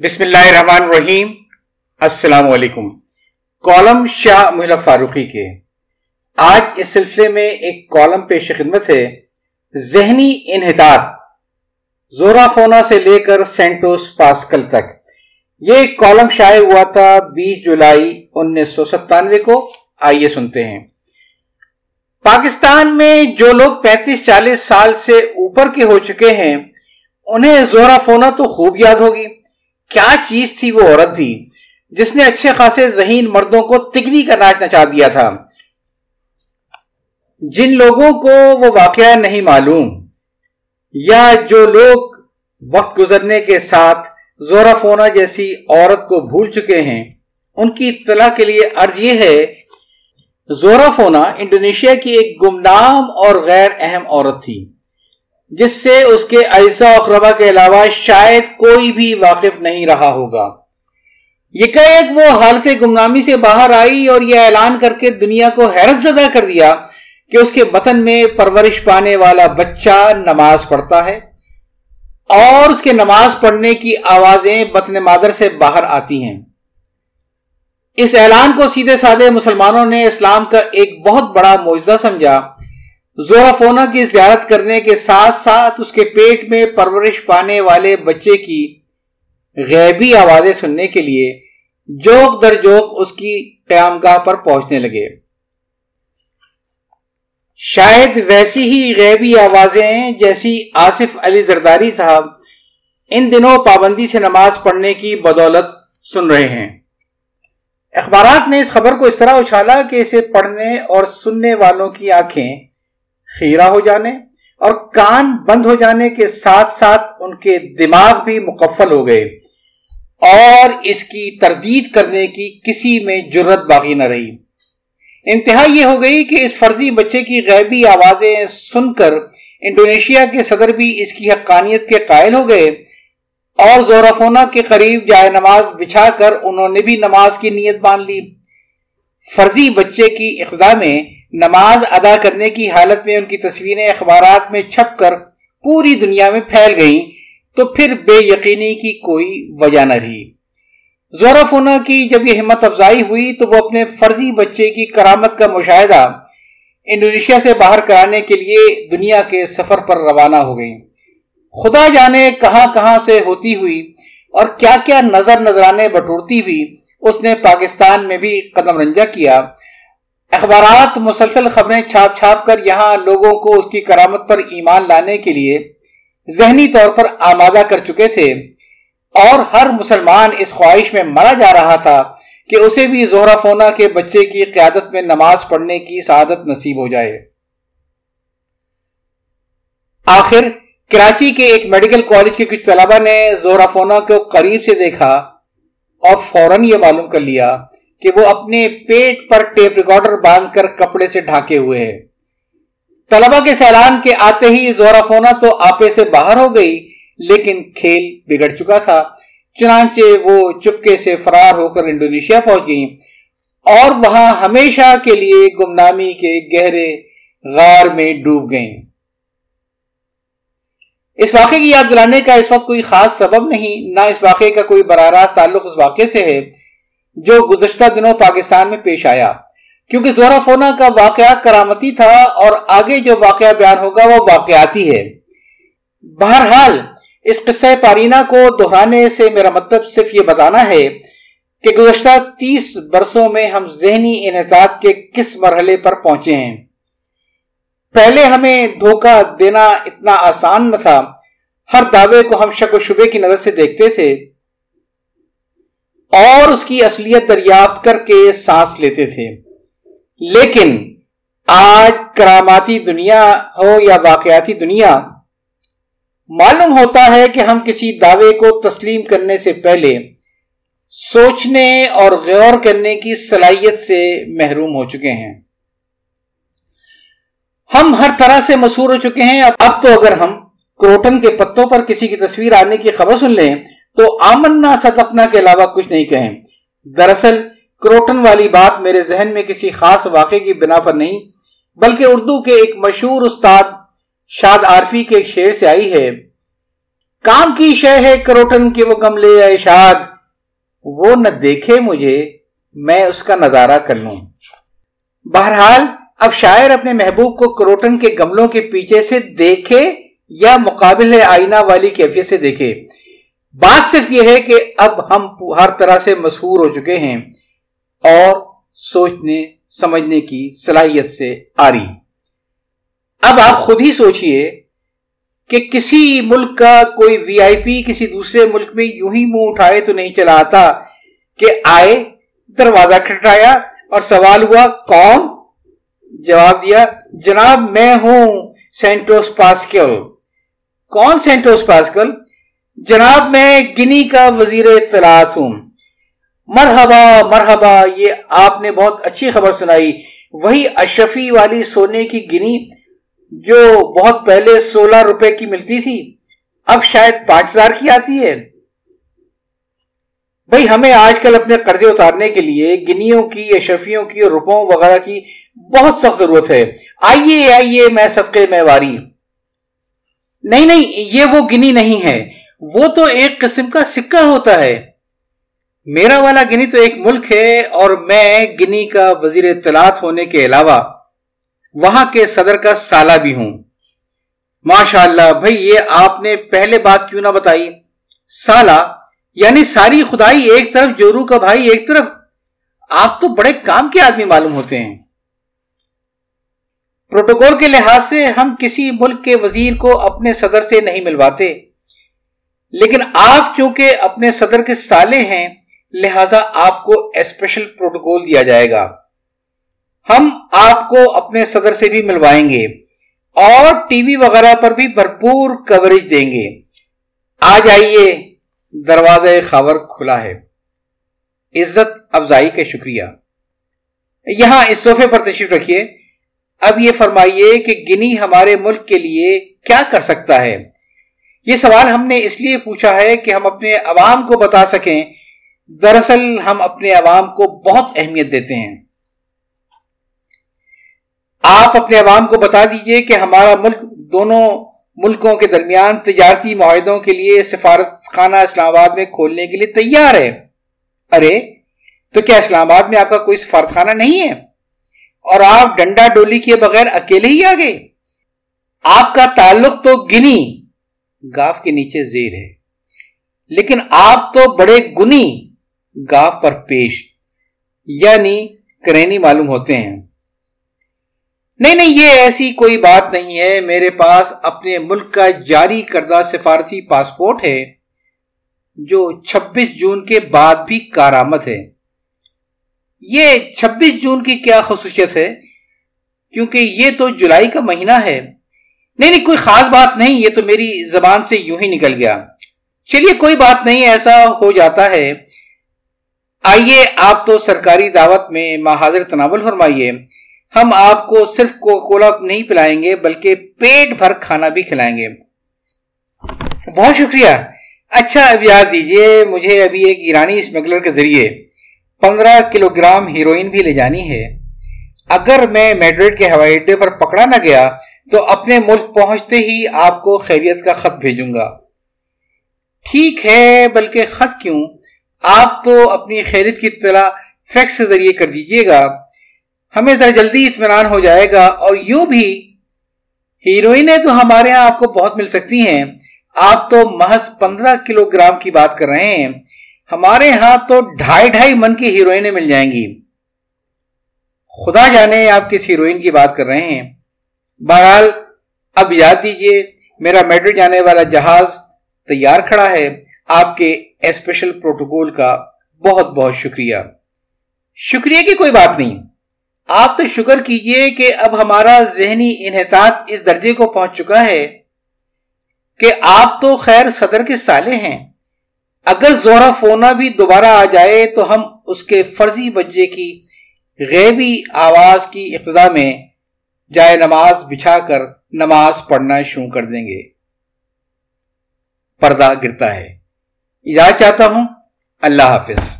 بسم اللہ الرحمن الرحیم السلام علیکم کالم شاہ محلق فاروقی کے آج اس سلسلے میں ایک کالم پیش خدمت ہے. ذہنی انحطاط. زورا فونا سے لے کر سینٹوس پاسکل تک. یہ کالم شائع ہوا تھا بیس جولائی انیس سو ستانوے کو. آئیے سنتے ہیں. پاکستان میں جو لوگ پینتیس چالیس سال سے اوپر کے ہو چکے ہیں، انہیں زورا فونا تو خوب یاد ہوگی۔ کیا چیز تھی وہ عورت بھی جس نے اچھے خاصے ذہین مردوں کو تگنی کا ناچ نچا دیا تھا؟ جن لوگوں کو وہ واقعہ نہیں معلوم، یا جو لوگ وقت گزرنے کے ساتھ زورا فونا جیسی عورت کو بھول چکے ہیں، ان کی اطلاع کے لیے عرض یہ ہے، زورا فونا انڈونیشیا کی ایک گمنام اور غیر اہم عورت تھی۔ جس سے اس کے و اقربا کے علاوہ شاید کوئی بھی واقف نہیں رہا ہوگا۔ یہ کہ ایک وہ حالت گمنامی سے باہر آئی اور یہ اعلان کر کے دنیا کو حیرت زدہ کر دیا کہ اس کے بطن میں پرورش پانے والا بچہ نماز پڑھتا ہے اور اس کے نماز پڑھنے کی آوازیں بطن مادر سے باہر آتی ہیں۔ اس اعلان کو سیدھے سادے مسلمانوں نے اسلام کا ایک بہت بڑا معجزہ سمجھا۔ زورافونا کی زیارت کرنے کے ساتھ ساتھ اس کے پیٹ میں پرورش پانے والے بچے کی غیبی آوازیں سننے کے لیے جوک در جوک اس کی قیام گاہ پر پہنچنے لگے۔ شاید ویسی ہی غیبی آوازیں جیسی آصف علی زرداری صاحب ان دنوں پابندی سے نماز پڑھنے کی بدولت سن رہے ہیں۔ اخبارات نے اس خبر کو اس طرح اچھالا کہ اسے پڑھنے اور سننے والوں کی آنکھیں خیرہ ہو جانے اور کان بند ہو جانے کے ساتھ ساتھ ان کے دماغ بھی مکفل ہو گئے اور اس کی تردید کرنے کی کسی میں جرت باقی نہ رہی۔ انتہا یہ ہو گئی کہ اس فرضی بچے کی غیبی آوازیں سن کر انڈونیشیا کے صدر بھی اس کی حقانیت کے قائل ہو گئے اور زورافونا کے قریب جائے نماز بچھا کر انہوں نے بھی نماز کی نیت باندھ لی۔ فرضی بچے کی اقدامیں نماز ادا کرنے کی حالت میں ان کی تصویریں اخبارات میں چھپ کر پوری دنیا میں پھیل گئیں تو پھر بے یقینی کی کوئی وجہ نہ رہی۔ زورفونا کی جب یہ ہمت افزائی ہوئی تو وہ اپنے فرضی بچے کی کرامت کا مشاہدہ انڈونیشیا سے باہر کرانے کے لیے دنیا کے سفر پر روانہ ہو گئی خدا جانے کہاں کہاں سے ہوتی ہوئی اور کیا کیا نظر نظرانے بٹورتی ہوئی، اس نے پاکستان میں بھی قدم رنجا کیا۔ اخبارات، مسلسل خبریں چھاپ چھاپ کر یہاں لوگوں کو اس کی کرامت پر ایمان لانے کے لیے ذہنی طور پر آمادہ کر چکے تھے۔ اور ہر مسلمان اس خواہش میں مرا جا رہا تھا کہ اسے بھی زہرا فونا کے بچے کی قیادت میں نماز پڑھنے کی سعادت نصیب ہو جائے۔ آخر، کراچی کے ایک میڈیکل کالج کے کچھ طلبہ نے زہرا فونا کو قریب سے دیکھا اور فوراً یہ معلوم کر لیا کہ وہ اپنے پیٹ پر ٹیپ ریکارڈر باندھ کر کپڑے سے ڈھاکے ہوئے ہیں۔ طلبہ کے سیلان کے آتے ہی زورا فونا تو آپے سے باہر ہو گئی، لیکن کھیل بگڑ چکا تھا۔ چنانچہ وہ چپکے سے فرار ہو کر انڈونیشیا پہنچ گئی اور وہاں ہمیشہ کے لیے گمنامی کے گہرے غار میں ڈوب گئیں۔ اس واقعے کی یاد دلانے کا اس وقت کوئی خاص سبب نہیں، نہ اس واقعے کا کوئی براہ راست تعلق اس واقعے سے ہے۔ جو گزشتہ دنوں پاکستان میں پیش آیا۔ کیونکہ زورا فونا کا واقعہ کرامتی تھا اور آگے جو واقعہ بیان ہوگا وہ واقعاتی ہے۔ بہرحال، اس قصہ پارینہ کو دہرانے سے میرا مطلب صرف یہ بتانا ہے کہ گزشتہ تیس برسوں میں ہم ذہنی انحطاط کے کس مرحلے پر پہنچے ہیں۔ پہلے ہمیں دھوکہ دینا اتنا آسان نہ تھا۔ ہر دعوے کو ہم شک و شبے کی نظر سے دیکھتے تھے۔ اور اس کی اصلیت دریافت کر کے سانس لیتے تھے۔ لیکن آج کراماتی دنیا ہو یا واقعاتی دنیا، معلوم ہوتا ہے کہ ہم کسی دعوے کو تسلیم کرنے سے پہلے سوچنے اور غور کرنے کی صلاحیت سے محروم ہو چکے ہیں۔ ہم ہر طرح سے مسور ہو چکے ہیں۔ اب تو اگر ہم کروٹن کے پتوں پر کسی کی تصویر آنے کی خبر سن لیں تو آمنا ستپنا کے علاوہ کچھ نہیں کہیں۔ دراصل، کروٹن والی بات میرے ذہن میں کسی خاص واقعے کی بنا پر نہیں، بلکہ اردو کے ایک مشہور استاد شاد عارفی کے ایک شعر سے آئی ہے۔ کام کی شے ہے کروٹن کے وہ گملے اشاد وہ نہ دیکھے مجھے، میں اس کا نظارہ کر لوں۔ بہرحال، اب شاعر اپنے محبوب کو کروٹن کے گملوں کے پیچھے سے دیکھے یا مقابل آئینہ والی کیفیت سے دیکھے۔ بات صرف یہ ہے کہ اب ہم ہر طرح سے مشہور ہو چکے ہیں اور سوچنے، سمجھنے کی صلاحیت سے آ رہی اب آپ خود ہی سوچئے کہ کسی ملک کا کوئی وی آئی پی کسی دوسرے ملک میں یوں ہی منہ اٹھائے تو نہیں چلا آتا کہ آئے، دروازہ کھٹایا اور سوال ہوا، کون؟ جواب دیا، جناب میں ہوں، سینٹوس پاسکل۔ کون سینٹوس پاسکل؟ جناب میں گنی کا وزیر اطلاعات ہوں۔ مرحبا مرحبا، یہ آپ نے بہت اچھی خبر سنائی۔ وہی اشرفی والی سونے کی گنی جو بہت پہلے سولہ روپے کی ملتی تھی، اب شاید پانچ ہزار کی آتی ہے۔ بھائی، ہمیں آج کل اپنے قرضے اتارنے کے لیے گنیوں کی، اشرفیوں کی اور روپوں وغیرہ کی بہت سخت ضرورت ہے۔ آئیے آئیے، میں صدقے میں واری۔ نہیں نہیں، یہ وہ گنی نہیں ہے۔ وہ تو ایک قسم کا سکہ ہوتا ہے۔ میرا والا گنی تو ایک ملک ہے اور میں گنی کا وزیر اطلاعات ہونے کے علاوہ وہاں کے صدر کا سالہ بھی ہوں۔ ماشاء اللہ بھائی، یہ آپ نے پہلے بات کیوں نہ بتائی؟ سالہ یعنی ساری خدائی ایک طرف، جورو کا بھائی ایک طرف۔ آپ تو بڑے کام کے آدمی معلوم ہوتے ہیں۔ پروٹوکول کے لحاظ سے ہم کسی ملک کے وزیر کو اپنے صدر سے نہیں ملواتے۔ لیکن آپ چونکہ اپنے صدر کے سالے ہیں، لہذا آپ کو اسپیشل پروٹوکول دیا جائے گا۔ ہم آپ کو اپنے صدر سے بھی ملوائیں گے اور ٹی وی وغیرہ پر بھی بھرپور کوریج دیں گے۔ آ جائیے، دروازہ خبر کھلا ہے۔ عزت افزائی کا شکریہ۔ یہاں اس صوفے پر تشریف رکھیے۔ اب یہ فرمائیے کہ گنی ہمارے ملک کے لیے کیا کر سکتا ہے؟ یہ سوال ہم نے اس لیے پوچھا ہے کہ ہم اپنے عوام کو بتا سکیں۔ دراصل ہم اپنے عوام کو بہت اہمیت دیتے ہیں۔ آپ اپنے عوام کو بتا دیجیے کہ ہمارا ملک دونوں ملکوں کے درمیان تجارتی معاہدوں کے لیے سفارت خانہ اسلام آباد میں کھولنے کے لیے تیار ہے۔ ارے، تو کیا اسلام آباد میں آپ کا کوئی سفارت خانہ نہیں ہے؟ اور آپ ڈنڈا ڈولی کے بغیر اکیلے ہی آگے آپ کا تعلق تو گنی۔ گاف کے نیچے زیر ہے۔ لیکن آپ تو بڑے گنی گاف پر پیش یعنی کرینی معلوم ہوتے ہیں۔ نہیں نہیں، یہ ایسی کوئی بات نہیں ہے۔ میرے پاس اپنے ملک کا جاری کردہ سفارتی پاسپورٹ ہے، جو چھبیس جون کے بعد بھی کارآمد ہے۔ یہ چھبیس جون کی کیا خصوصیت ہے؟ کیونکہ یہ تو جولائی کا مہینہ ہے۔ نہیں نہیں، کوئی خاص بات نہیں، یہ تو میری زبان سے یوں ہی نکل گیا۔ چلیے، کوئی بات نہیں، ایسا ہو جاتا ہے۔ آئیے، آپ تو سرکاری دعوت میں مہاجر تناول فرمائیے۔ ہم آپ کو صرف کولا نہیں پلائیں گے، بلکہ پیٹ بھر کھانا بھی کھلائیں گے۔ بہت شکریہ۔ اچھا اب یاد دیجیے، مجھے ابھی ایک ایرانی اسمگلر کے ذریعے پندرہ کلو گرام ہیروئن بھی لے جانی ہے۔ اگر میں میڈرڈ کے ہوائی اڈے پر پکڑا نہ گیا تو اپنے ملک پہنچتے ہی آپ کو خیریت کا خط بھیجوں گا۔ ٹھیک ہے، بلکہ خط کیوں؟ آپ تو اپنی خیریت کی اطلاع فیکس کے ذریعے کر دیجیے گا۔ ہمیں ذرا جلدی اطمینان ہو جائے گا اور یوں بھی، ہیروئنیں تو ہمارے ہاں آپ کو بہت مل سکتی ہیں۔ آپ تو محض پندرہ کلو گرام کی بات کر رہے ہیں۔ ہمارے ہاں تو ڈھائی ڈھائی من کی ہیروئنیں مل جائیں گی۔ خدا جانے آپ کس ہیروئن کی بات کر رہے ہیں۔ بہرحال، اب یاد دیجیے، میرا میڈر جانے والا جہاز تیار کھڑا ہے۔ آپ کے اسپیشل پروٹوکول کا بہت بہت شکریہ۔ شکریہ کی کوئی بات نہیں۔ آپ تو شکر کیجیے کہ اب ہمارا ذہنی انحطاط اس درجے کو پہنچ چکا ہے کہ آپ تو خیر صدر کے سالے ہیں۔ اگر زورا فونا بھی دوبارہ آ جائے تو ہم اس کے فرضی بجے کی غیبی آواز کی ابتدا میں جائے نماز بچھا کر نماز پڑھنا شروع کر دیں گے۔ پردہ گرتا ہے۔ اجازت چاہتا ہوں۔ اللہ حافظ۔